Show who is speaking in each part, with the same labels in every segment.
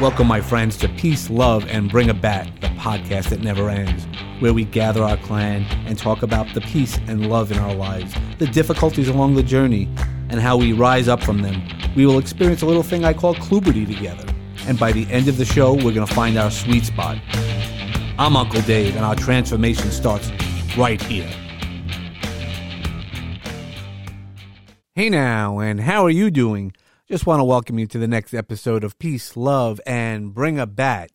Speaker 1: Welcome, my friends, to Peace, Love, and Bring a Bat, the podcast that never ends, where we gather our clan and talk about the peace and love in our lives, the difficulties along the journey, and how we rise up from them. We will experience a little thing I call Kluberty together. And by the end of the show, we're going to find our sweet spot. I'm Uncle Dave, and our transformation starts right here. Hey now, and how are you doing? Just want to welcome you to the next episode of Peace, Love, and Bring a Bat.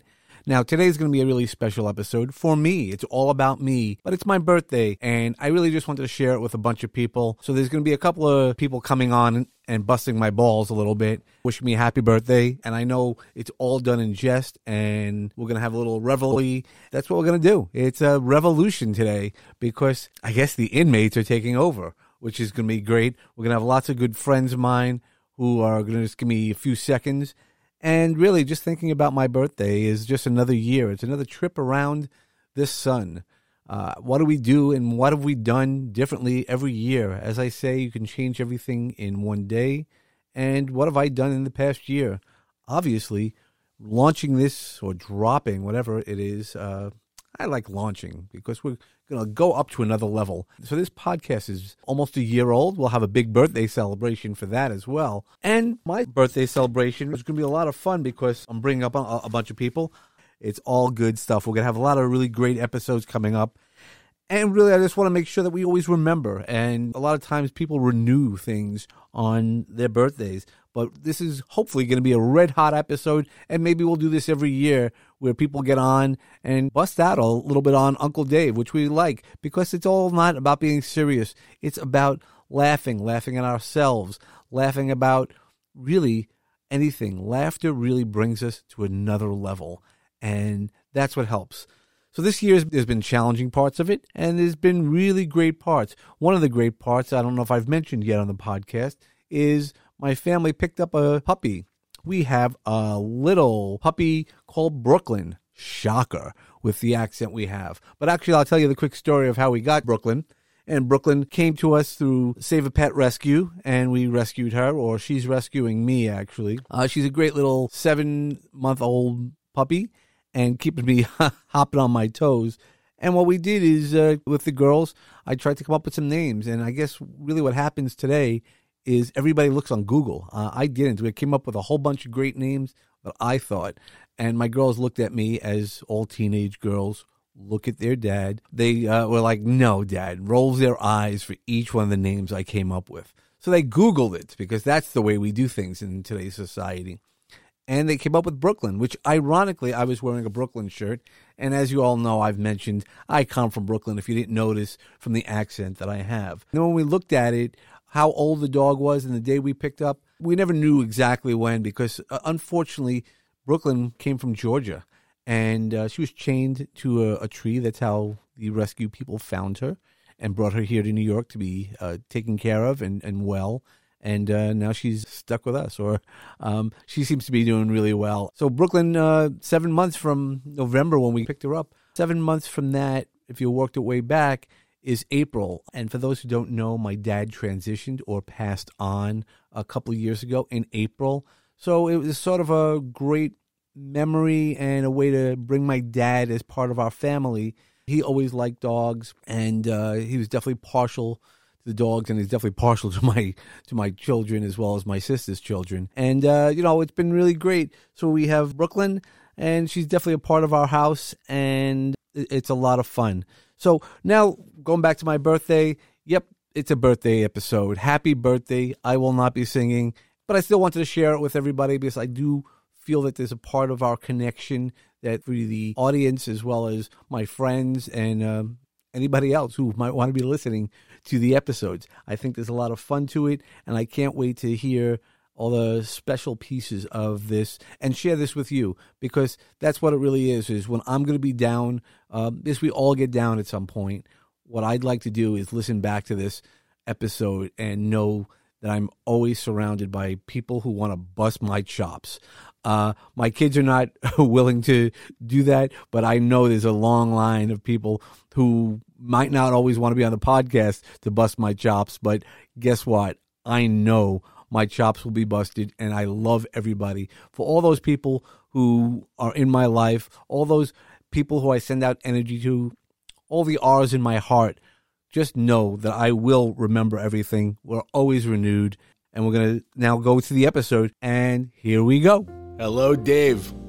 Speaker 1: Now, today's going to be a really special episode for me. It's all about me, but it's my birthday, and I really just wanted to share it with a bunch of people. So, there's going to be a couple of people coming on and busting my balls a little bit, wishing me happy birthday. And I know it's all done in jest, and we're going to have a little revelry. That's what we're going to do. It's a revolution today because I guess the inmates are taking over, which is going to be great. We're going to have lots of good friends of mine who are going to just give me a few seconds. And really, just thinking about my birthday is just another year. It's another trip around this sun. Uh, what do we do and what have we done differently every year? As I say, you can change everything in one day. And what have I done in the past year? Obviously, launching this or dropping, whatever it is, uh, I like launching because we're going to go up to another level. So this podcast is almost a year old. We'll have a big birthday celebration for that as well. And my birthday celebration is going to be a lot of fun because I'm bringing up a, a bunch of people. It's all good stuff. We're going to have a lot of really great episodes coming up. And really, I just want to make sure that we always remember. And a lot of times people renew things on their birthdays. But this is hopefully going to be a red hot episode. And maybe we'll do this every year where people get on and bust out a little bit on Uncle Dave, which we like because it's all not about being serious. It's about laughing, laughing at ourselves, laughing about really anything. Laughter really brings us to another level. And that's what helps. So this year there's been challenging parts of it, and there's been really great parts. One of the great parts, I don't know if I've mentioned yet on the podcast, is my family picked up a puppy we have a little puppy called Brooklyn. Shocker with the accent we have. But actually, I'll tell you the quick story of how we got Brooklyn. And Brooklyn came to us through Save a Pet Rescue, and we rescued her, or she's rescuing me, actually. Uh, she's a great little seven month old puppy and keeping me hopping on my toes. And what we did is, uh, with the girls, I tried to come up with some names. And I guess really what happens today is everybody looks on Google. Uh, I didn't. We came up with a whole bunch of great names that I thought, and my girls looked at me as all teenage girls look at their dad. They uh, were like, "No, Dad." Rolls their eyes for each one of the names I came up with. So they Googled it because that's the way we do things in today's society. And they came up with Brooklyn, which ironically, I was wearing a Brooklyn shirt. And as you all know, I've mentioned I come from Brooklyn, if you didn't notice from the accent that I have. And when we looked at it, how old the dog was and the day we picked up. We never knew exactly when because uh, unfortunately, Brooklyn came from Georgia and uh, she was chained to a, a, tree. That's how the rescue people found her and brought her here to New York to be uh, taken care of and, and well. And uh, now she's stuck with us, or um, she seems to be doing really well. So, Brooklyn, uh, seven months from November when we picked her up, seven months from that, if you worked it way back, is April. And for those who don't know, my dad transitioned or passed on a couple years ago in April. So it was sort of a great memory and a way to bring my dad as part of our family. He always liked dogs, and uh, he was definitely partial to the dogs, and he's definitely partial to my to my children as well as my sister's children. And uh, you know, it's been really great. So we have Brooklyn, and she's definitely a part of our house, and it's a lot of fun. So now going back to my birthday, yep, it's a birthday episode. Happy birthday. I will not be singing, but I still wanted to share it with everybody because I do feel that there's a part of our connection that for the audience as well as my friends and um, anybody else who might want to be listening to the episodes. I think there's a lot of fun to it, and I can't wait to hear all the special pieces of this and share this with you because that's what it really is is when i'm going to be down um, this we all get down at some point. What i'd like to do is listen back to this episode and know that i'm always surrounded by people who want to bust my chops. Uh, my kids are not willing to do that but i know there's a long line of people who might not always want to be on the podcast to bust my chops but guess what? I know my chops will be busted. And I love everybody. For all those people who are in my life, all those people who I send out energy to, all the R's in my heart, just know that I will remember everything. We're always renewed. And we're going to now go to the episode. And here we go.
Speaker 2: Hello, Dave.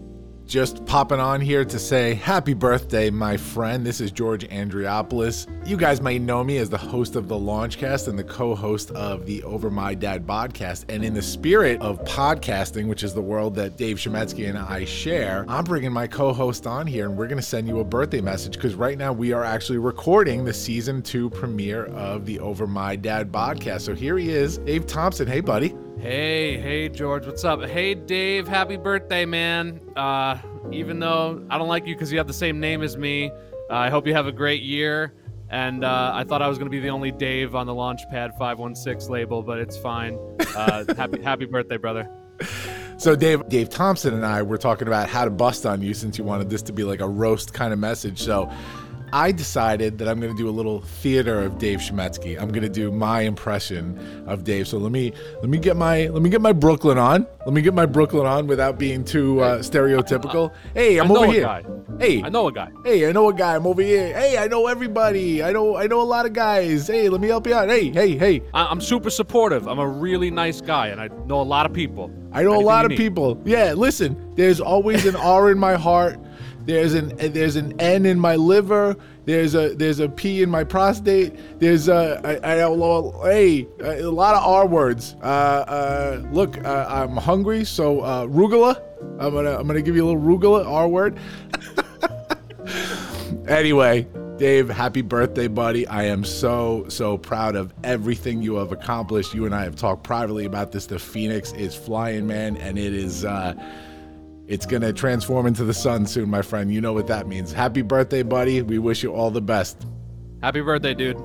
Speaker 2: Just popping on here to say happy birthday, my friend. This is George Andriopoulos. You guys might know me as the host of the Launchcast and the co host of the Over My Dad podcast. And in the spirit of podcasting, which is the world that Dave Shemetsky and I share, I'm bringing my co host on here and we're going to send you a birthday message because right now we are actually recording the season two premiere of the Over My Dad podcast. So here he is, Dave Thompson. Hey, buddy.
Speaker 3: Hey, hey, George, what's up? Hey, Dave, happy birthday, man. Uh, even though I don't like you because you have the same name as me, uh, I hope you have a great year. And uh, I thought I was going to be the only Dave on the Launchpad 516 label, but it's fine. Uh, happy, happy birthday, brother.
Speaker 2: So Dave, Dave Thompson and I were talking about how to bust on you since you wanted this to be like a roast kind of message. So I decided that I'm going to do a little theater of Dave Shemetsky. I'm going to do my impression of Dave. So let me let me get my let me get my Brooklyn on. Let me get my Brooklyn on without being too uh, stereotypical. Hey, I'm over here.
Speaker 3: Guy.
Speaker 2: Hey,
Speaker 3: I know a guy.
Speaker 2: Hey, I know a guy. I'm over here. Hey, I know everybody. I know I know a lot of guys. Hey, let me help you out. Hey, hey, hey.
Speaker 3: I- am super supportive. I'm a really nice guy, and I know a lot of people.
Speaker 2: I know Anything a lot of people. Yeah, listen. There's always an R in my heart. There's an there's an N in my liver. There's a there's a P in my prostate. There's a I, I, hey a lot of R words. Uh, uh, look, uh, I'm hungry, so uh, rugula. I'm gonna I'm gonna give you a little rugula R word. anyway, Dave, happy birthday, buddy. I am so, so proud of everything you have accomplished. You and I have talked privately about this. The Phoenix is flying, man, and it is uh it's going to transform into the sun soon, my friend. You know what that means. Happy birthday, buddy. We wish you all the best.
Speaker 3: Happy birthday, dude.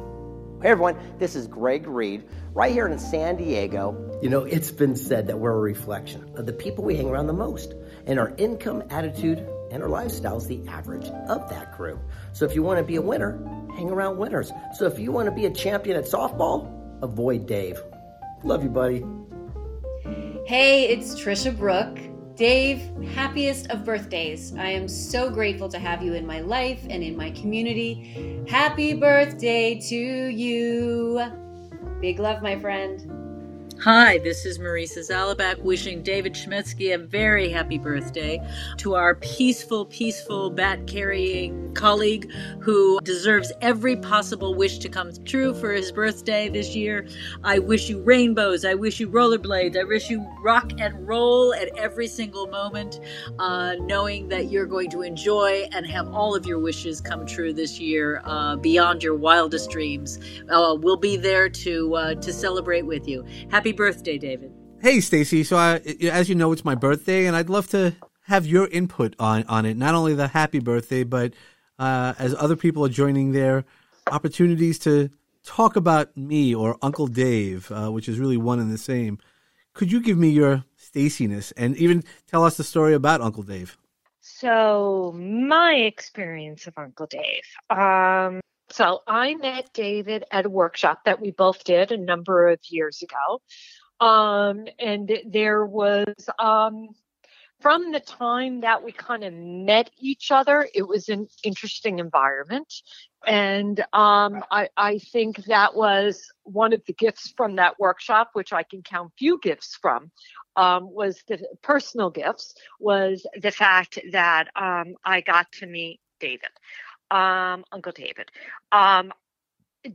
Speaker 4: Hey, everyone. This is Greg Reed, right here in San Diego. You know, it's been said that we're a reflection of the people we hang around the most, and our income, attitude, and our lifestyle is the average of that crew. So if you want to be a winner, hang around winners. So if you want to be a champion at softball, avoid Dave. Love you, buddy.
Speaker 5: Hey, it's Trisha Brooke. Dave, happiest of birthdays. I am so grateful to have you in my life and in my community. Happy birthday to you. Big love, my friend.
Speaker 6: Hi, this is Marisa Zalabak wishing David Shemetsky a very happy birthday. To our peaceful, peaceful bat carrying colleague who deserves every possible wish to come true for his birthday this year, I wish you rainbows. I wish you rollerblades. I wish you rock and roll at every single moment, uh, knowing that you're going to enjoy and have all of your wishes come true this year uh, beyond your wildest dreams. Uh, we'll be there to, uh, to celebrate with you. Happy Happy birthday, David.
Speaker 1: Hey, Stacy. So, I, as you know, it's my birthday, and I'd love to have your input on on it. Not only the happy birthday, but uh, as other people are joining their opportunities to talk about me or Uncle Dave, uh, which is really one and the same. Could you give me your Staciness and even tell us the story about Uncle Dave?
Speaker 7: So, my experience of Uncle Dave. Um, so I met David at a workshop that we both did a number of years ago. Um, and there was, um, from the time that we kind of met each other, it was an interesting environment. And um, I, I, think that was one of the gifts from that workshop, which I can count few gifts from, um, was the personal gifts, was the fact that um, I got to meet David um, Uncle David. Um,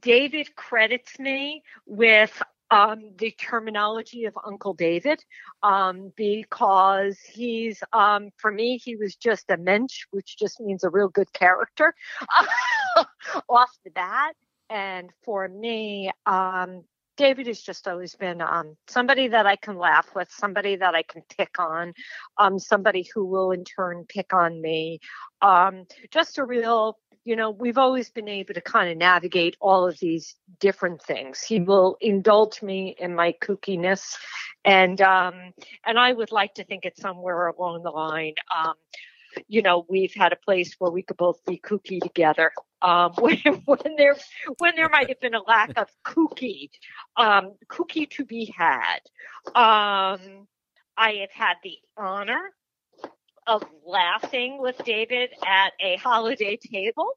Speaker 7: David credits me with um, the terminology of Uncle David um, because he's, um, for me, he was just a mensch, which just means a real good character off the bat. And for me, um, David has just always been um, somebody that I can laugh with, somebody that I can pick on, um, somebody who will in turn pick on me. Just a real, you know, we've always been able to kind of navigate all of these different things. He will indulge me in my kookiness, and um, and I would like to think it's somewhere along the line. Um, you know, we've had a place where we could both be kooky together. Um, when, when there when there might have been a lack of kooky, um, kooky to be had. Um, I have had the honor of laughing with David at a holiday table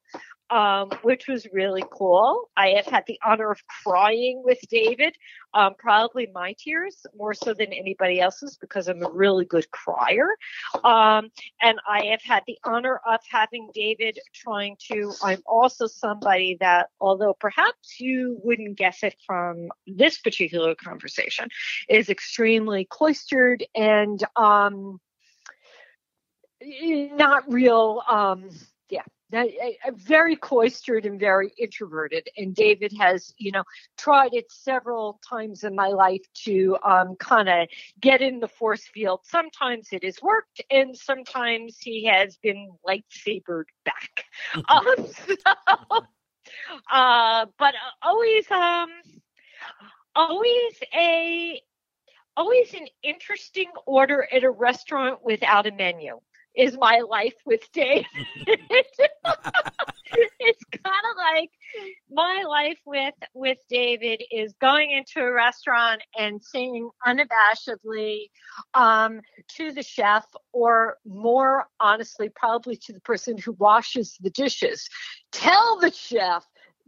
Speaker 7: um, which was really cool. I have had the honor of crying with David, um, probably my tears more so than anybody else's because I'm a really good crier. Um, and I have had the honor of having David trying to, I'm also somebody that, although perhaps you wouldn't guess it from this particular conversation, is extremely cloistered and, um, not real, um, yeah, very cloistered and very introverted. And David has, you know, tried it several times in my life to um, kind of get in the force field. Sometimes it has worked, and sometimes he has been lightsabered back. um, so, uh, but always, um, always a always an interesting order at a restaurant without a menu is my life with Dave. it's kind of like my life with with David is going into a restaurant and saying unabashedly um, to the chef, or more honestly, probably to the person who washes the dishes, tell the chef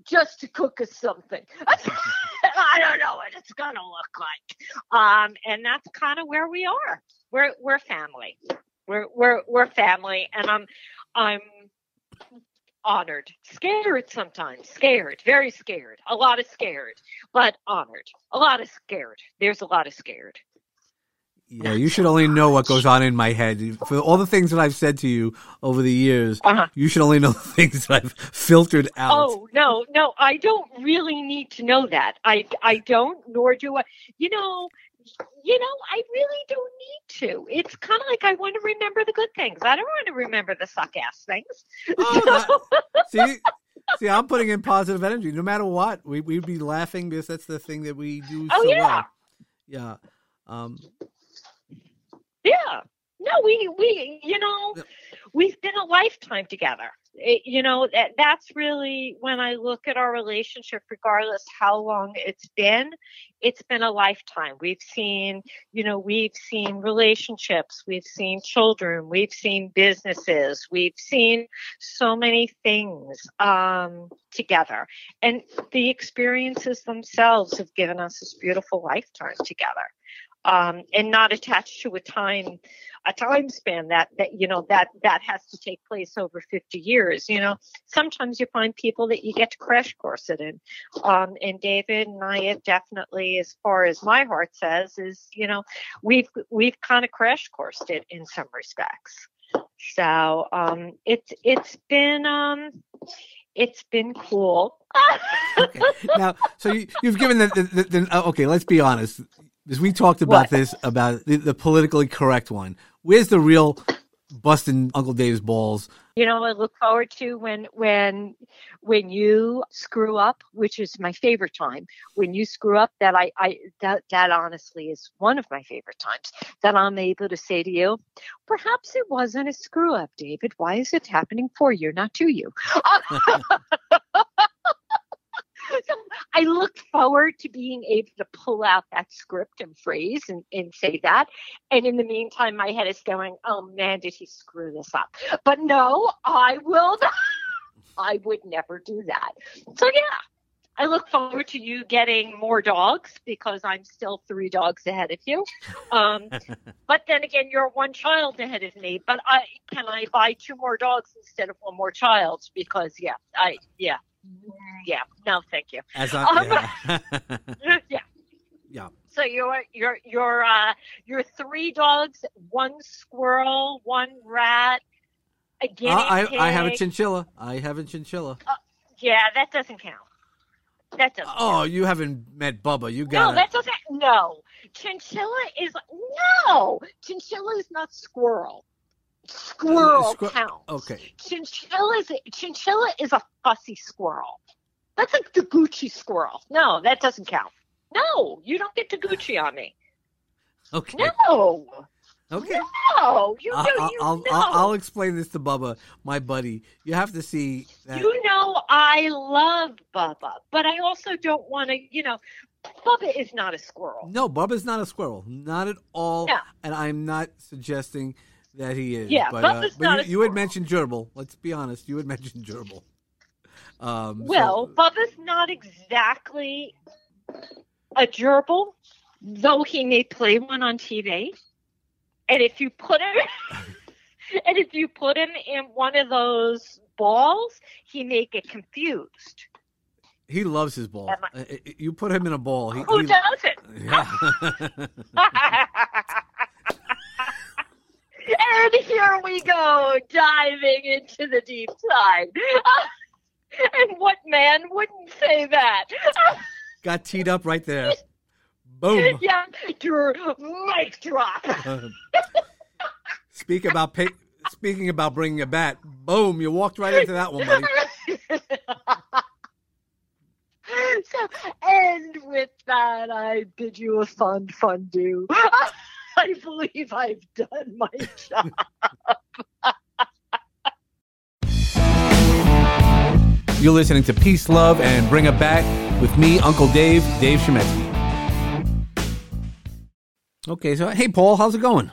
Speaker 7: just to cook us something. I don't know what it's gonna look like. Um, and that's kind of where we are. We're we're family. We're we're we're family, and I'm I'm honored, scared sometimes, scared, very scared, a lot of scared, but honored, a lot of scared. There's a lot of scared.
Speaker 1: Yeah, you should only know what goes on in my head. For all the things that I've said to you over the years, uh-huh. you should only know the things that I've filtered out.
Speaker 7: Oh no, no, I don't really need to know that. I I don't, nor do I. You know, you know, I really don't need to. It's kind of like I want to remember the good things. I don't want to remember the suck ass things.
Speaker 1: Oh, that, see, see, I'm putting in positive energy. No matter what, we we'd be laughing because that's the thing that we do.
Speaker 7: Oh
Speaker 1: so
Speaker 7: yeah,
Speaker 1: well. yeah, um,
Speaker 7: yeah. No, we we you know, we've been a lifetime together it, you know that that's really when i look at our relationship regardless how long it's been it's been a lifetime. We've seen you know we've seen relationships we've seen children we've seen businesses we've seen so many things um, together. And the experiences themselves have given us this beautiful lifetime together um, and not attached to a time a time span that that you know that that has to take place over 50 years you know sometimes you find people that you get to crash course it in um, and david and i have definitely as far as my heart says is you know we've we've kind of crash coursed it in some respects so um, it's it's been um, it's been cool.
Speaker 1: okay. Now, so you, have given the, the, the, uh, okay. Let's be honest. As we talked about what? this about the, the politically correct one, where's the real busting Uncle Dave's balls.
Speaker 7: You know, I look forward to when when when you screw up, which is my favorite time. When you screw up, that I I that that honestly is one of my favorite times. That I'm able to say to you, perhaps it wasn't a screw up, David. Why is it happening for you, not to you? so I look forward to being able to pull out that script and phrase and, and say that. And in the meantime, my head is going, oh man, did he screw this up? But no, I will not. I would never do that. So yeah, I look forward to you getting more dogs because I'm still three dogs ahead of you. Um, but then again, you're one child ahead of me. But I can I buy two more dogs instead of one more child? Because yeah, I yeah, yeah, no, thank you.
Speaker 1: As I, um,
Speaker 7: yeah. yeah.
Speaker 1: Yeah.
Speaker 7: So you're you're you're uh you're three dogs, one squirrel, one rat, a guinea uh,
Speaker 1: I,
Speaker 7: pig.
Speaker 1: I have a chinchilla. I have a chinchilla. Uh,
Speaker 7: yeah, that doesn't count. That doesn't.
Speaker 1: Oh,
Speaker 7: count.
Speaker 1: you haven't met Bubba. You got.
Speaker 7: No, that doesn't. No, chinchilla is no. Chinchilla is not squirrel squirrel Squ- counts.
Speaker 1: Okay.
Speaker 7: Chinchilla is chinchilla is a fussy squirrel. That's like the Gucci squirrel. No, that doesn't count. No, you don't get the Gucci on me.
Speaker 1: Okay.
Speaker 7: No.
Speaker 1: Okay.
Speaker 7: No, you
Speaker 1: I'll,
Speaker 7: you
Speaker 1: I'll,
Speaker 7: know.
Speaker 1: I'll, I'll, explain this to Bubba, my buddy. You have to see that.
Speaker 7: You know, I love Bubba, but I also don't want to, you know, Bubba is not a squirrel.
Speaker 1: No, Bubba's not a squirrel. Not at all.
Speaker 7: No.
Speaker 1: And I'm not suggesting that he is.
Speaker 7: Yeah,
Speaker 1: but, uh,
Speaker 7: Bubba's
Speaker 1: but
Speaker 7: not
Speaker 1: you, you had mentioned gerbil. Let's be honest. You had mentioned gerbil. Um, so-
Speaker 7: Well, Bubba's not exactly a gerbil, though he may play one on TV. And if you put him, and if you put him in one of those balls, he may get confused.
Speaker 1: he loves his ball. Uh, uh, You put him in a ball. He,
Speaker 7: Who
Speaker 1: he-
Speaker 7: doesn't?
Speaker 1: Yeah.
Speaker 7: and here we go, diving into the deep side. and what man wouldn't say that?
Speaker 1: Got teed up right there. Boom.
Speaker 7: yeah, dr- mic drop.
Speaker 1: Uh, speak about pay, speaking about bringing a bat. Boom! You walked right into that one, buddy.
Speaker 7: so, and with that, I bid you a fun, fun do. I believe I've done my job.
Speaker 1: You're listening to Peace, Love, and Bring a Bat with me, Uncle Dave, Dave Shemetsky. Okay, so hey, Paul, how's it going?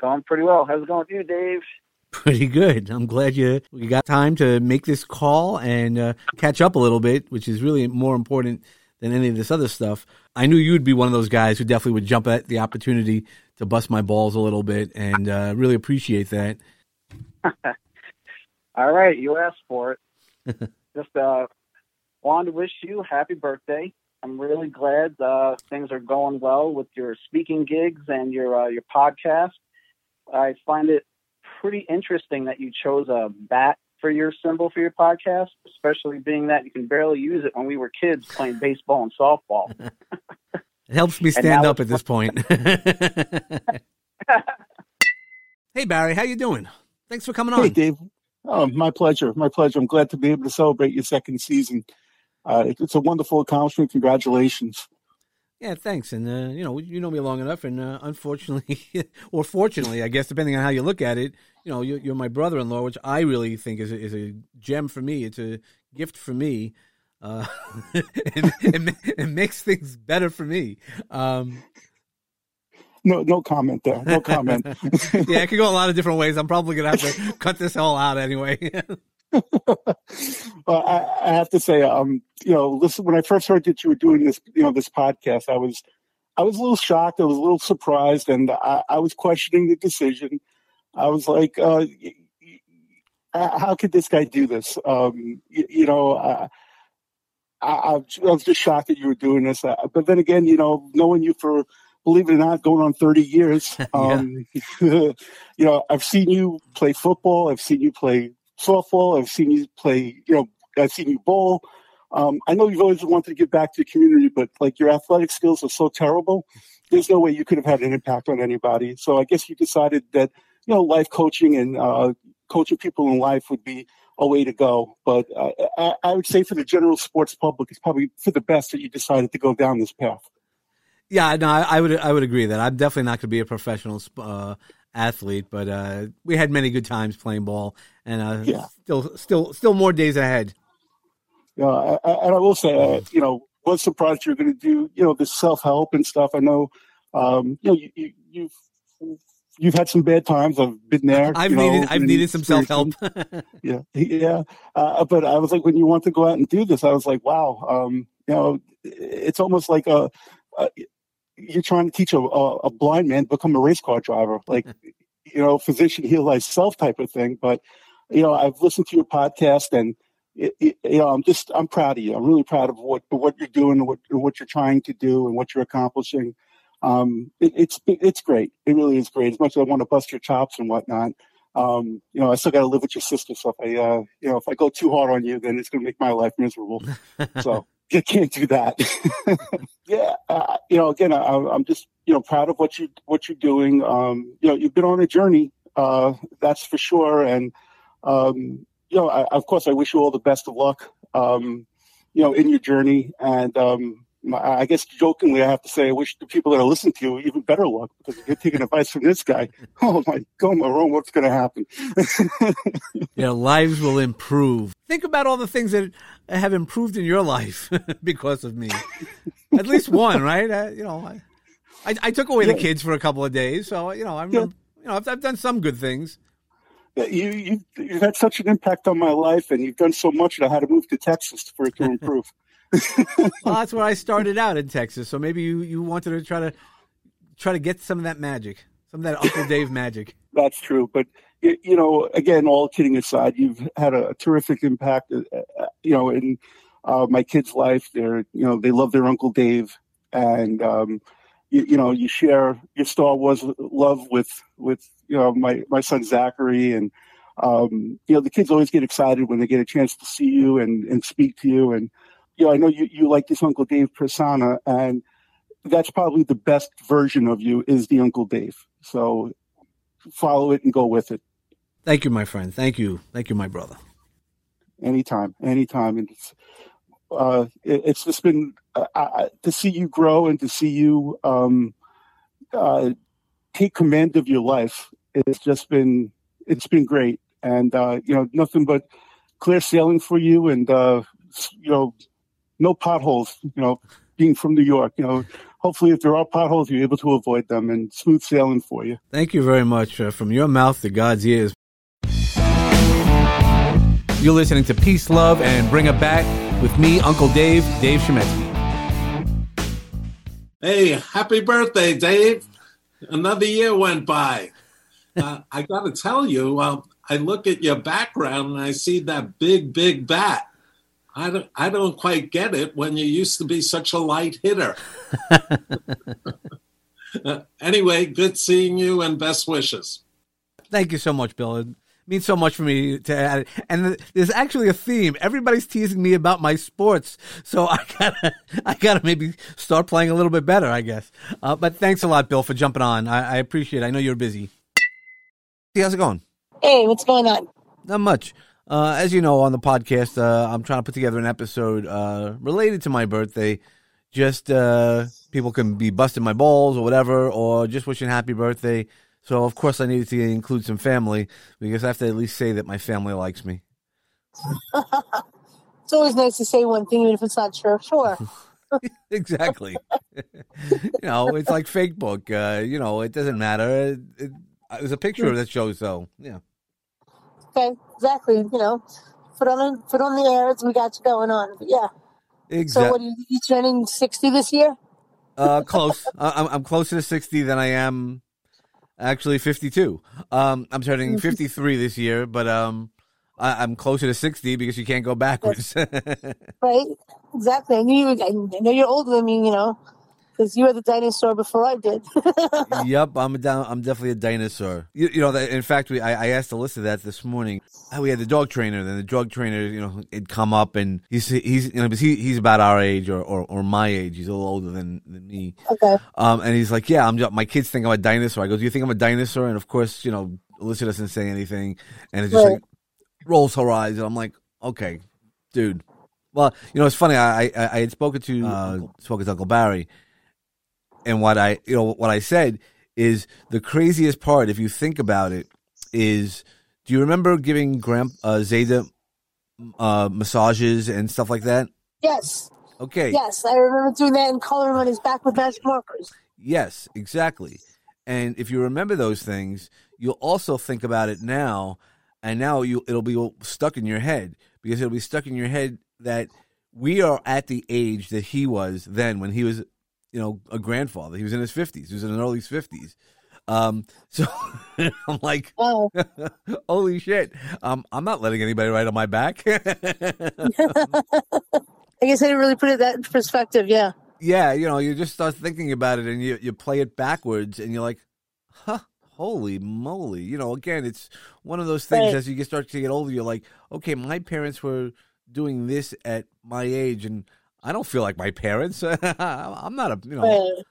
Speaker 8: Going pretty well. How's it going with you, Dave?
Speaker 1: Pretty good. I'm glad you you got time to make this call and uh, catch up a little bit, which is really more important than any of this other stuff. I knew you'd be one of those guys who definitely would jump at the opportunity to bust my balls a little bit, and uh, really appreciate that.
Speaker 8: All right, you asked for it. Just uh, wanted to wish you happy birthday. I'm really glad uh, things are going well with your speaking gigs and your uh, your podcast. I find it pretty interesting that you chose a bat for your symbol for your podcast, especially being that you can barely use it when we were kids playing baseball and softball.
Speaker 1: It helps me stand up at this point. hey Barry, how you doing? Thanks for coming on.
Speaker 9: Hey, Dave. Oh, my pleasure. My pleasure. I'm glad to be able to celebrate your second season. Uh, it's a wonderful accomplishment. Congratulations.
Speaker 1: Yeah, thanks. And uh, you know, you know me long enough, and uh, unfortunately, or fortunately, I guess, depending on how you look at it, you know, you're, you're my brother-in-law, which I really think is a, is a gem for me. It's a gift for me. Uh, it, it, it makes things better for me. Um,
Speaker 9: No, no comment there. No comment.
Speaker 1: yeah, it could go a lot of different ways. I'm probably gonna have to cut this all out anyway.
Speaker 9: well, I, I have to say, um, you know, listen, when I first heard that you were doing this, you know, this podcast, I was, I was a little shocked. I was a little surprised, and I, I was questioning the decision. I was like, uh, y- how could this guy do this? Um, you, you know, uh, I, I I was just shocked that you were doing this. Uh, but then again, you know, knowing you for, believe it or not, going on 30 years, um, you know, I've seen you play football. I've seen you play softball. I've seen you play, you know, I've seen you bowl. Um, I know you've always wanted to give back to the community, but like your athletic skills are so terrible, there's no way you could have had an impact on anybody. So I guess you decided that, you know, life coaching and uh, coaching people in life would be a way to go. But uh, I, I would say for the general sports public, it's probably for the best that you decided to go down this path.
Speaker 1: Yeah, no, I, I would I would agree that I'm definitely not going to be a professional uh, athlete, but uh, we had many good times playing ball, and uh,
Speaker 9: Yeah.
Speaker 1: still still still more days ahead.
Speaker 9: Yeah, and I will say, uh, you know, was surprised you're going to do, you know, this self help and stuff. I know, um, you know, you, you, you've you've had some bad times. I've been there.
Speaker 1: I've
Speaker 9: you know,
Speaker 1: needed I've needed some self help.
Speaker 9: yeah, yeah. Uh, but I was like, when you want to go out and do this, I was like, wow. Um, you know, it's almost like a, a you're trying to teach a, a, a blind man to become a race car driver, like you know, physician heal thyself type of thing. But you know, I've listened to your podcast and. It, it, you know, I'm just I'm proud of you. I'm really proud of what what you're doing, what what you're trying to do, and what you're accomplishing. Um, it, it's it's great. It really is great. As much as I want to bust your chops and whatnot, um, you know, I still got to live with your sister. So if I, uh, you know, if I go too hard on you, then it's going to make my life miserable. so you can't do that. yeah, uh, you know, again, I, I'm just you know proud of what you what you're doing. Um, you know, you've been on a journey, uh, that's for sure. And um, you know, I, of course, I wish you all the best of luck. Um, you know, in your journey, and um, I guess jokingly, I have to say, I wish the people that are listening to you even better luck because if you're taking advice from this guy, oh my God, Marone, what's going to happen?
Speaker 1: Their lives will improve. Think about all the things that have improved in your life because of me. At least one, right? Uh, you know, I, I, I took away the kids for a couple of days, so you know, I'm, I'm- you know, I've, I've done some good things.
Speaker 9: you you you've had such an impact on my life, and you've done so much that I had to move to Texas for it to improve.
Speaker 1: Well, that's where I started out in Texas. So maybe you, you wanted to try to try to get some of that magic, some of that Uncle Dave magic.
Speaker 9: That's true, but you, know, again, all kidding aside, you've had a, terrific impact. Uh, uh, you know, in uh, my kids' life, they're you know they love their Uncle Dave, and um, you, you know you share your Star Wars love with with you know my my son Zachary and. Um, you know, the kids always get excited when they get a chance to see you and, and speak to you. And, you know, I know you, you like this Uncle Dave persona, and that's probably the best version of you is the Uncle Dave. So follow it and go with it.
Speaker 1: Thank you, my friend. Thank you. Thank you, my brother.
Speaker 9: Anytime, anytime. And it's, uh, it, it's just been uh, to see you grow and to see you um, uh, take command of your life. It's just been it's been great, and uh, you know nothing but clear sailing for you, and uh, you know no potholes. You know, being from New York, you know. Hopefully, if there are potholes, you're able to avoid them, and smooth sailing for you.
Speaker 1: Thank you very much. Uh, from your mouth to God's ears. You're listening to Peace, Love, and Bring a Bat with me, Uncle Dave, Dave Shemetsky.
Speaker 10: Hey, happy birthday, Dave. Another year went by. Uh, I got to tell you, uh, I look at your background and I see that big, big bat. I don't, I don't quite get it when you used to be such a light hitter. uh, anyway, good seeing you and best wishes.
Speaker 1: Thank you so much, Bill It means so much for me to add it. And there's actually a theme. Everybody's teasing me about my sports, so I gotta, I gotta maybe start playing a little bit better, I guess. Uh, but thanks a lot, Bill, for jumping on. I, I appreciate it. I know you're busy. Hey, how's it going?
Speaker 11: Hey, what's going on?
Speaker 1: Not much. Uh, as you know, on the podcast, uh, I'm trying to put together an episode uh, related to my birthday. Just uh, people can be busting my balls or whatever, or just wishing happy birthday. So of course I needed to include some family because I have to at least say that my family likes me.
Speaker 11: it's always nice to say one thing even if it's not true. Sure.
Speaker 1: exactly. you know, it's like Facebook. Uh, you know, it doesn't matter. It, it, there's a picture of that shows so. Yeah.
Speaker 11: Okay, exactly. You know, put on put on the airs. We got you going on. But yeah.
Speaker 1: Exactly.
Speaker 11: So, what are you, you turning sixty this year?
Speaker 1: uh, close. I'm, I'm closer to sixty than I am actually 52. Um, I'm turning mm-hmm. 53 this year, but um, I, am closer to 60 because you can't go backwards.
Speaker 11: right, exactly. I knew you. I know you're older than me. You know, because you were the dinosaur before I did.
Speaker 1: yep, I'm a down, I'm definitely a dinosaur. You, you know, that, in fact, we I, I asked Alyssa that this morning. We had the dog trainer, then the dog trainer, you know, had come up and he's he's you know, he, he's about our age or, or, or my age. He's a little older than, than me.
Speaker 11: Okay.
Speaker 1: Um, and he's like, yeah, I'm. Just, my kids think I'm a dinosaur. I go, do you think I'm a dinosaur? And of course, you know, Alyssa doesn't say anything, and it just right. like rolls her eyes, and I'm like, okay, dude. Well, you know, it's funny. I I, I had spoken to uh, spoken to Uncle Barry and what I you know what I said is the craziest part if you think about it is do you remember giving Grand uh, Zeta uh, massages and stuff like that?
Speaker 11: Yes.
Speaker 1: Okay.
Speaker 11: Yes, I remember doing that and coloring on his back with magic markers.
Speaker 1: Yes, exactly. And if you remember those things, you'll also think about it now, and now you it'll be stuck in your head because it'll be stuck in your head that we are at the age that he was then when he was you know, a grandfather. He was in his fifties. He was in his early fifties. Um, so I'm like,
Speaker 11: oh.
Speaker 1: holy shit! Um, I'm not letting anybody ride on my back. I
Speaker 11: guess I didn't really put it that perspective. Yeah.
Speaker 1: Yeah, you know, you just start thinking about it, and you you play it backwards, and you're like, huh. Holy moly! You know, again, it's one of those things. Right. As you get start to get older, you're like, okay, my parents were doing this at my age, and I don't feel like my parents. I'm not a you know. Right.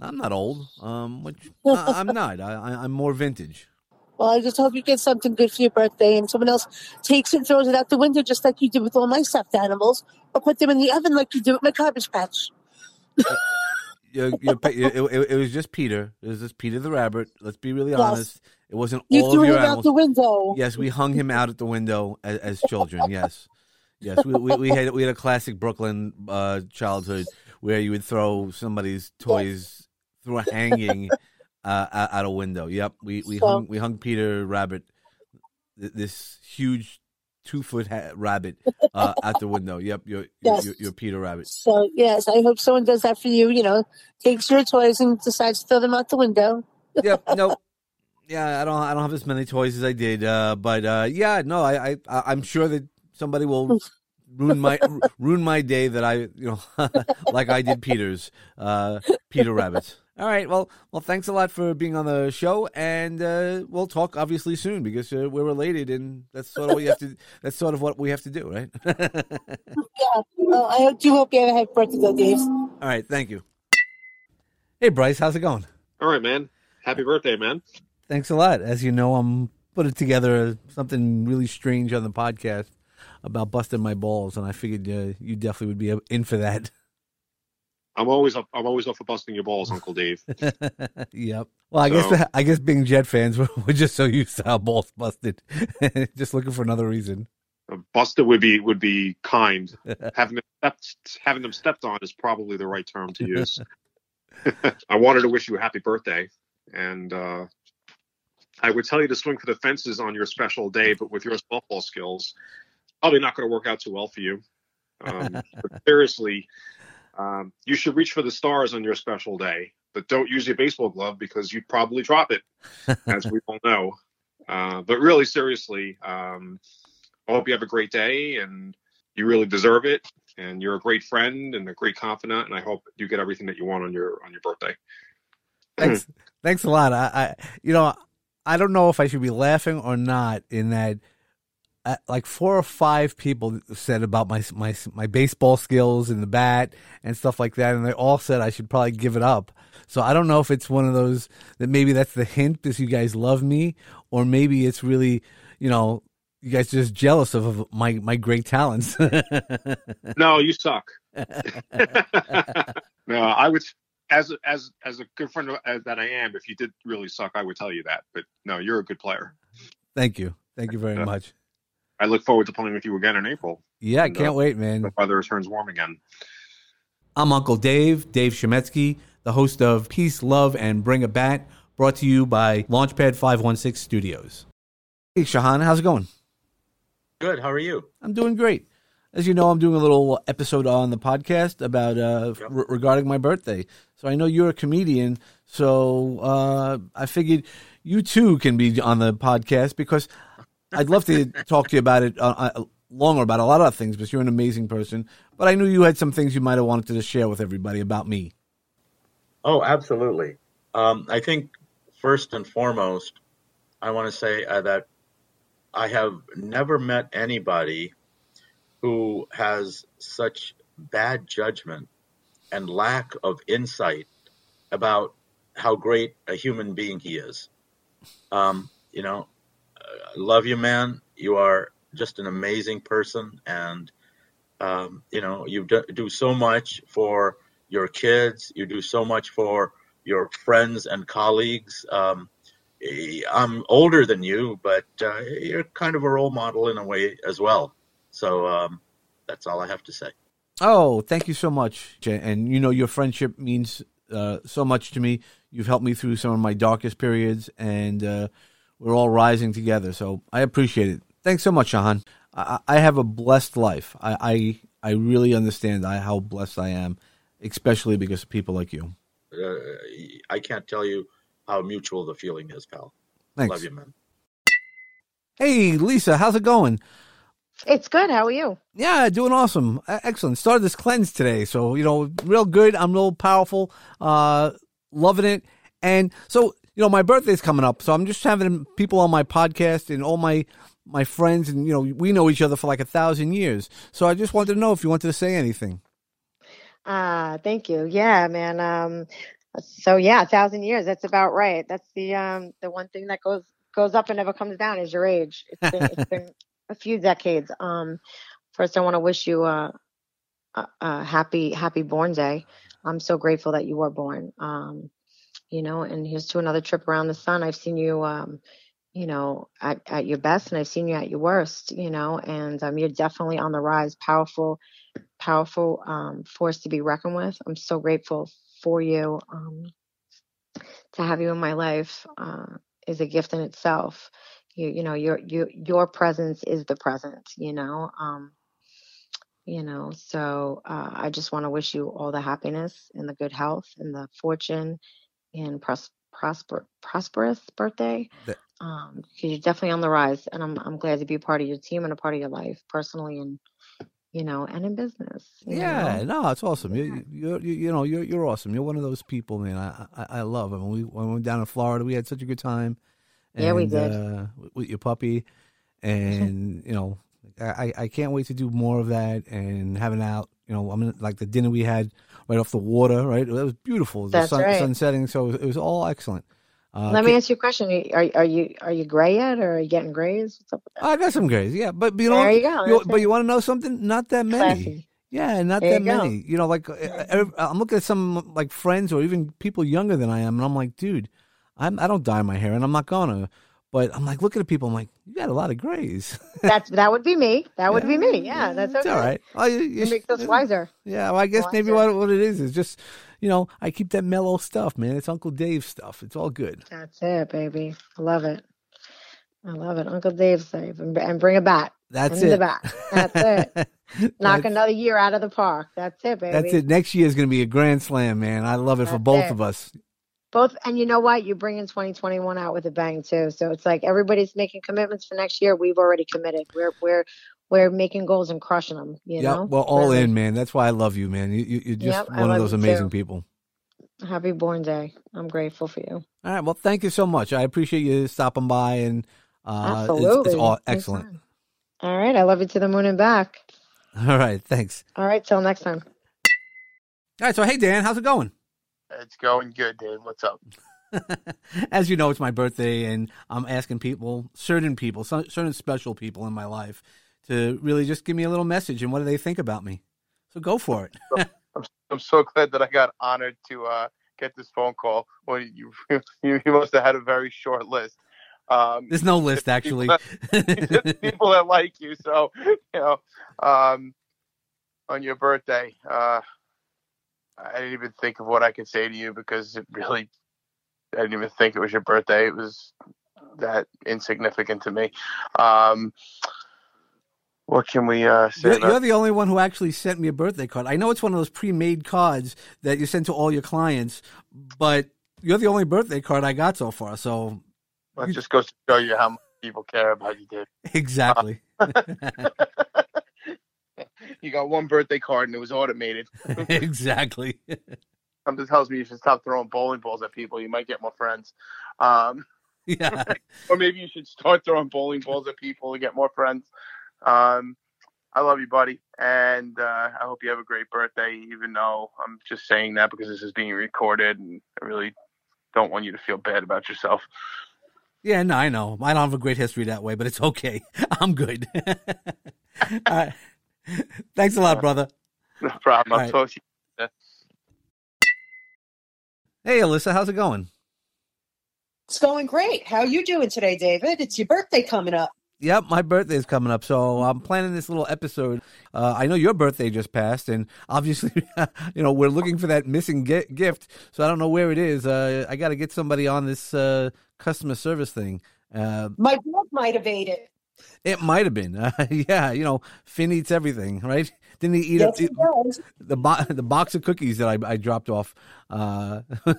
Speaker 1: I'm not old. Um, which I, am not. I, am more vintage.
Speaker 11: Well, I just hope you get something good for your birthday, and someone else takes it and throws it out the window, just like you did with all my stuffed animals, or put them in the oven like you do with my garbage patch.
Speaker 1: you, you, it, it, it, was just Peter. It was just Peter the rabbit. Let's be really yes. honest. It wasn't
Speaker 11: you
Speaker 1: all
Speaker 11: threw
Speaker 1: of your
Speaker 11: him
Speaker 1: animals.
Speaker 11: out the window.
Speaker 1: Yes, we hung him out at the window as, as children. Yes. Yes, we, we, we, had we had a classic Brooklyn uh, childhood where you would throw somebody's toys through a hanging uh, out a window. Yep, we we
Speaker 11: So-
Speaker 1: hung we hung Peter Rabbit, this huge two foot ha- rabbit, uh, out the window. Yep, you're,
Speaker 11: Yes.
Speaker 1: you're you're Peter Rabbit.
Speaker 11: So yes, I hope someone does that for you. You know, takes your toys and decides to throw them out the window.
Speaker 1: yep. No. Yeah, I don't. I don't have as many toys as I did. Uh, but uh, yeah, no. I, I. I'm sure that somebody will ruin my ruin my day that I, you know, like I did Peter's. Uh, Peter Rabbit. All right. Well, well. Thanks a lot for being on the show, and uh, we'll talk obviously soon because uh, we're related, and that's sort of what you have to. That's sort of what we have to do, right?
Speaker 11: Yeah. Well, I do hope you have a happy birthday, Dave.
Speaker 1: All right. Thank you. Hey, Bryce. How's it going?
Speaker 12: All right, man. Happy birthday, man.
Speaker 1: Thanks a lot. As you know, I'm putting together something really strange on the podcast about busting my balls, and I figured uh, you definitely would be in for that.
Speaker 12: I'm always up. I'm always up for busting your balls, Uncle Dave.
Speaker 1: yep. Well, I
Speaker 12: So-
Speaker 1: guess I guess being Jet fans, we're, we're just so used to our balls busted, just looking for another reason.
Speaker 12: Busted would be would be kind. having them stepped having them stepped on is probably the right term to use. I wanted to wish you a happy birthday, and uh, I would tell you to swing for the fences on your special day, but with your softball skills, probably not going to work out too well for you. Um, but seriously, um, you should reach for the stars on your special day, but don't use your baseball glove because you'd probably drop it, as we all know. Uh, but really, seriously, um, I hope you have a great day, and you really deserve it. And you're a great friend and a great confidant, and I hope you get everything that you want on your on your birthday.
Speaker 1: Thanks, thanks a lot. I, I, you know, I don't know if I should be laughing or not. In that, uh, like four or five people said about my my my baseball skills and the bat and stuff like that, and they all said I should probably give it up. So I don't know if it's one of those that maybe that's the hint because you guys love me, or maybe it's really, you know, you guys just jealous of, of my my great talents.
Speaker 12: No, you suck. no, I would as a, as as a good friend as that I am. If you did really suck, I would tell you that. But no, you're a good player.
Speaker 1: Thank you, thank you very much.
Speaker 12: I look forward to playing with you again in April.
Speaker 1: Yeah, I
Speaker 12: And,
Speaker 1: can't
Speaker 12: uh,
Speaker 1: wait, man.
Speaker 12: The weather turns warm again.
Speaker 1: I'm Uncle Dave, Dave Shemetsky, the host of Peace, Love, and Bring a Bat, brought to you by Launchpad 516 Studios. Hey, Shahan, how's it going?
Speaker 13: Good. How are you?
Speaker 1: I'm doing great. As you know, I'm doing a little episode on the podcast about uh, re- regarding my birthday. So I know you're a comedian, so uh, I figured you too can be on the podcast because I'd love to talk to you about it uh, uh, longer about a lot of things. Because you're an amazing person, but I knew you had some things you might have wanted to share with everybody about me.
Speaker 13: Oh, absolutely. Um, I think first and foremost, I want to say uh, that I have never met anybody who has such bad judgment and lack of insight about how great a human being he is. Um, you know, I love you, man. You are just an amazing person, and um, you know you do, so much for your kids. You do so much for your friends and colleagues. Um, I'm older than you, but uh, you're kind of a role model in a way as well. So um, that's all I have to say.
Speaker 1: Oh, thank you so much. And you know, your friendship means uh, so much to me. You've helped me through some of my darkest periods, and uh, we're all rising together. So I appreciate it. Thanks so much, Shahan. I, I have a blessed life. I I, I really understand I, how blessed I am, especially because of people like you.
Speaker 13: Uh, I can't tell you how mutual the feeling is, pal.
Speaker 1: Thanks.
Speaker 13: Love you, man.
Speaker 1: Hey, Lisa, how's it going?
Speaker 14: It's good. How are you?
Speaker 1: Yeah, doing awesome. Excellent. Started this cleanse today. So, you know, real good. I'm real powerful. Uh, loving it. And so, you know, my birthday's coming up. So I'm just having people on my podcast and all my, my friends. And, you know, we know each other for like a thousand years. So I just wanted to know if you wanted to say anything.
Speaker 14: Ah, thank you. Yeah, man. Um, so yeah, a thousand years. That's about right. That's the um the one thing that goes goes up and never comes down is your age. It's been it's been a few decades. Um, first, I want to wish you a, a, a happy happy born day. I'm so grateful that you were born. Um, you know, and here's to another trip around the sun. I've seen you, um, you know, at, at your best, and I've seen you at your worst. You know, and um, you're definitely on the rise. Powerful, powerful um, force to be reckoned with. I'm so grateful for you. Um, to have you in my life uh, is a gift in itself. You you know your your your presence is the present. You know. Um, you know so uh, i just want to wish you all the happiness and the good health and the fortune and pros- prosper prosperous birthday
Speaker 1: That-
Speaker 14: um because you're definitely on the rise and i'm i'm glad to be a part of your team and a part of your life personally and you know and in business
Speaker 1: Yeah,
Speaker 14: know?
Speaker 1: no, it's awesome. You, you, you, you know, you're you're awesome. You're one of those people, man. I I, I love. I mean, we when we went down in Florida, we had such a good time.
Speaker 14: Yeah, we
Speaker 1: and,
Speaker 14: did.
Speaker 1: Uh, with your puppy, and you know, I I can't wait to do more of that and having out. You know, I mean, like the dinner we had right off the water, right? It was beautiful. The
Speaker 14: That's
Speaker 1: sun,
Speaker 14: right.
Speaker 1: sun setting, so it was, it was all excellent. Uh,
Speaker 14: let me ask you a question are, are you are you gray yet or are you getting grays what's up with that
Speaker 1: I got some grays, yeah, but you know,
Speaker 14: There you go, that's
Speaker 1: but you want to know something? Not that many.
Speaker 14: Classy.
Speaker 1: Yeah, not
Speaker 14: There
Speaker 1: that
Speaker 14: you
Speaker 1: many. You know, like I'm looking at some like friends or even people younger than I am, and I'm like, dude, I'm I don't dye my hair, and I'm not gonna. But I'm like looking at people, I'm like, you got a lot of grays.
Speaker 14: that's that would be me that would be me yeah that's
Speaker 1: it's all right. Oh, you, you
Speaker 14: it makes us wiser
Speaker 1: Yeah, well, I guess maybe what what it is is just, you know, I keep that mellow stuff, man. It's Uncle Dave's stuff. It's all good.
Speaker 14: That's it, baby. I love it. I love it. Uncle Dave's safe and, and bring a bat.
Speaker 1: That's it.
Speaker 14: The bat. That's it. Knock
Speaker 1: That's-
Speaker 14: another year out of the park. That's it, baby.
Speaker 1: That's it. Next year is going to be a grand slam, man. I love it for both
Speaker 14: it.
Speaker 1: of us.
Speaker 14: Both, and you know what? You're bringing 2021 out with a bang too. So it's like everybody's making commitments for next year. We've already committed. We're we're we're making goals and crushing them. You
Speaker 1: yeah,
Speaker 14: know.
Speaker 1: well, all
Speaker 14: Really.
Speaker 1: in, man. That's why I love you, man. You, you, you're just
Speaker 14: Yep,
Speaker 1: one of those amazing
Speaker 14: too.
Speaker 1: people.
Speaker 14: Happy born day. I'm grateful for you.
Speaker 1: All right. Well, thank you so much. I appreciate you stopping by, and uh, it's,
Speaker 14: Absolutely.
Speaker 1: it's all
Speaker 14: Anytime.
Speaker 1: excellent.
Speaker 14: All right. I love you to the moon and back.
Speaker 1: All right. Thanks.
Speaker 14: All right. Till next time.
Speaker 1: All right. So, hey, Dan, how's it going?
Speaker 15: It's going good, Dave. What's up?
Speaker 1: As you know, it's my birthday, and I'm asking people, certain people, certain special people in my life, to really just give me a little message and what do they think about me. So go for it.
Speaker 15: I'm, I'm so glad that I got honored to uh, get this phone call. Well, you, you you must have had a very short list. Um,
Speaker 1: There's no list, actually.
Speaker 15: just people that like you. So you know, um, on your birthday, uh, I didn't even think of what I could say to you because it really, I didn't even think it was your birthday. It was that insignificant to me. Um, what can we uh, say?
Speaker 1: You're,
Speaker 15: about-
Speaker 1: you're the only one who actually sent me a birthday card. I know it's one of those pre-made cards that you send to all your clients, but you're the only birthday card I got so far. So
Speaker 15: That just goes to show you how much people care about you, Dave.
Speaker 1: exactly.
Speaker 15: You got one birthday card and it was automated.
Speaker 1: exactly.
Speaker 15: Something tells me you should stop throwing bowling balls at people. You might get more friends. Um,
Speaker 1: yeah.
Speaker 15: or maybe you should start throwing bowling balls at people to get more friends. Um, I love you, buddy, and uh, I hope you have a great birthday. Even though I'm just saying that because this is being recorded, and I really don't want you to feel bad about yourself.
Speaker 1: Yeah, no, I know. I don't have a great history that way, but it's okay. I'm good. All right. Thanks a lot, brother.
Speaker 15: No problem.
Speaker 1: All
Speaker 15: I'll
Speaker 1: right.
Speaker 15: talk to you.
Speaker 1: Hey, Alyssa, how's it going?
Speaker 16: It's going great. How you doing today, David? It's your birthday coming up.
Speaker 1: Yep, my birthday is coming up, so I'm planning this little episode. Uh, I know your birthday just passed, and obviously, you know, we're looking for that missing gi- gift. So I don't know where it is. Uh, I got to get somebody on this uh, customer service thing. Uh,
Speaker 16: My dog might have ate it.
Speaker 1: It might have been, uh, yeah. You know, Finn eats everything, right? Didn't he eat
Speaker 16: Yes, he does.
Speaker 1: the bo- the box of cookies that I, I dropped off? Uh,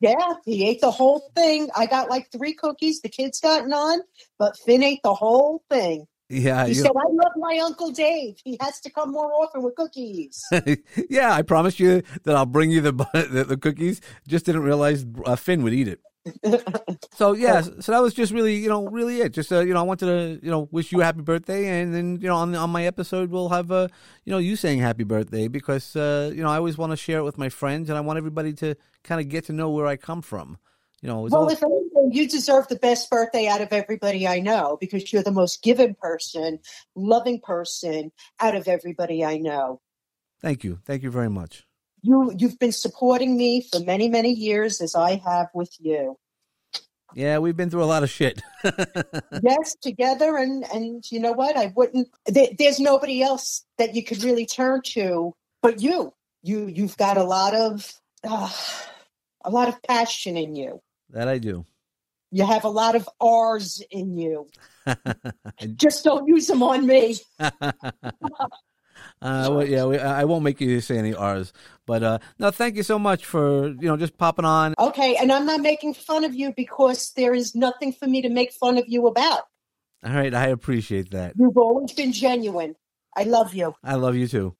Speaker 16: Yeah, he ate the whole thing. I got like three cookies. The kids got none, but Finn ate the whole thing.
Speaker 1: yeah,
Speaker 16: He
Speaker 1: you
Speaker 16: said, "I love my uncle Dave. He has to come more often with cookies."
Speaker 1: yeah, I promised you that I'll bring you the the, the cookies. Just didn't realize uh, Finn would eat it. So yeah, so that was just really, you know, really it. Just uh, you know, I wanted to, you know, wish you a happy birthday, and then you know, on on my episode, we'll have uh, you know, you saying happy birthday because uh, you know, I always want to share it with my friends, and I want everybody to kind of get to know where I come from. You know,
Speaker 16: well,
Speaker 1: all-
Speaker 16: if anything, you deserve the best birthday out of everybody I know because you're the most given person, loving person out of everybody I know.
Speaker 1: thank you, thank you very much.
Speaker 16: You you've been supporting me for many many years as I have with you.
Speaker 1: Yeah, we've been through a lot of shit.
Speaker 16: yes, together, and and you know what? I wouldn't. There, there's nobody else that you could really turn to but you. You you've got a lot of uh, a lot of passion in you.
Speaker 1: That I do.
Speaker 16: You have a lot of R's in you. Just don't use them on me.
Speaker 1: Uh, well, yeah, we, I won't make you say any R's, but uh, no, thank you so much for you know just popping on.
Speaker 16: Okay, and I'm not making fun of you because there is nothing for me to make fun of you about.
Speaker 1: All right, I appreciate that.
Speaker 16: You've always been genuine. I love you.
Speaker 1: I love you too.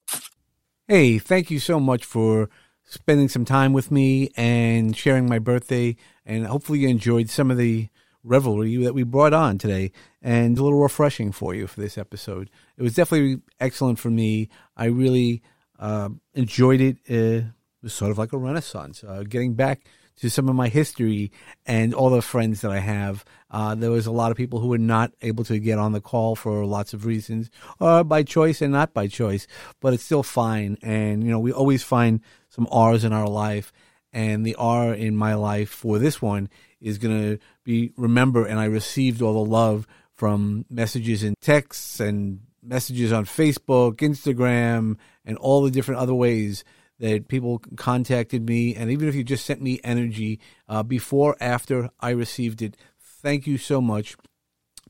Speaker 1: Hey, thank you so much for spending some time with me and sharing my birthday, and hopefully you enjoyed some of the revelry that we brought on today and a little refreshing for you for this episode. It was definitely excellent for me. I really uh, enjoyed it. Uh, it was sort of like a renaissance, uh, getting back to some of my history and all the friends that I have. Uh, there was a lot of people who were not able to get on the call for lots of reasons, or by choice and not by choice, but it's still fine. And, you know, we always find some R's in our life. And the R in my life for this one is going to be remembered. And I received all the love from messages and texts and messages on Facebook, Instagram, and all the different other ways that people contacted me. And even if you just sent me energy uh, before, after I received it, thank you so much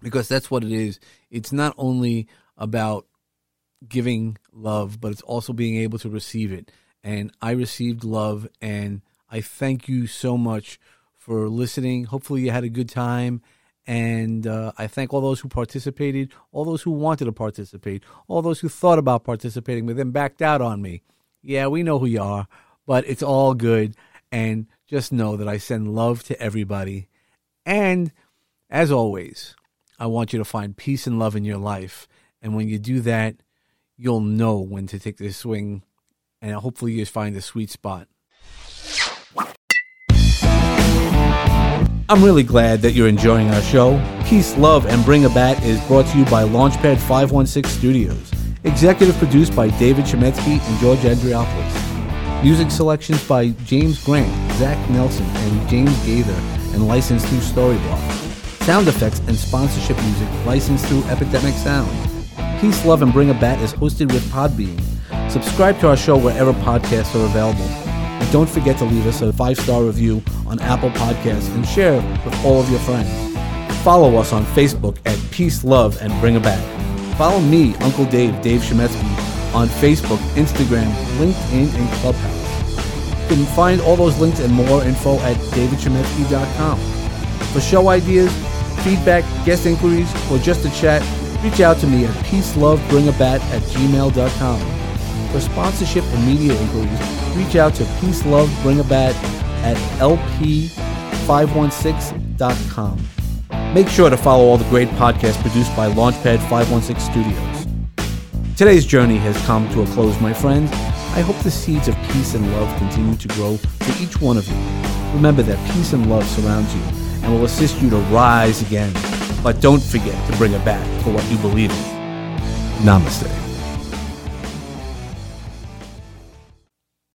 Speaker 1: because that's what it is. It's not only about giving love, but it's also being able to receive it. And I received love, and I thank you so much for listening. Hopefully, you had a good time. And uh, I thank all those who participated, all those who wanted to participate, all those who thought about participating but then backed out on me. Yeah, we know who you are, but it's all good. And just know that I send love to everybody. And as always, I want you to find peace and love in your life. And when you do that, you'll know when to take this swing. And hopefully, you find the sweet spot. I'm really glad that you're enjoying our show. Peace, Love, and Bring a Bat is brought to you by Launchpad 516 Studios. Executive produced by David Chemetsky and George Andriopoulos. Music selections by James Grant, Zach Nelson, and James Gaither, and licensed through Storyblock. Sound effects and sponsorship music licensed through Epidemic Sound. Peace, Love, and Bring a Bat is hosted with Podbean. Subscribe to our show wherever podcasts are available. Don't forget to leave us a five star review on Apple Podcasts and share with all of your friends. Follow us on Facebook at Peace, Love, and Bring a Bat. Follow me, Uncle Dave, Dave Shemetsky, on Facebook, Instagram, LinkedIn, and Clubhouse. You can find all those links and more info at davidshemetsky.com. For show ideas, feedback, guest inquiries, or just a chat, reach out to me at peacelovebringabat at gmail.com. For sponsorship and media inquiries, reach out to peacelovebringabat at lp516.com. Make sure to follow all the great podcasts produced by Launchpad 516 Studios. Today's journey has come to a close, my friends. I hope the seeds of peace and love continue to grow for each one of you. Remember that peace and love surrounds you and will assist you to rise again. But don't forget to bring a bat for what you believe in. Namaste.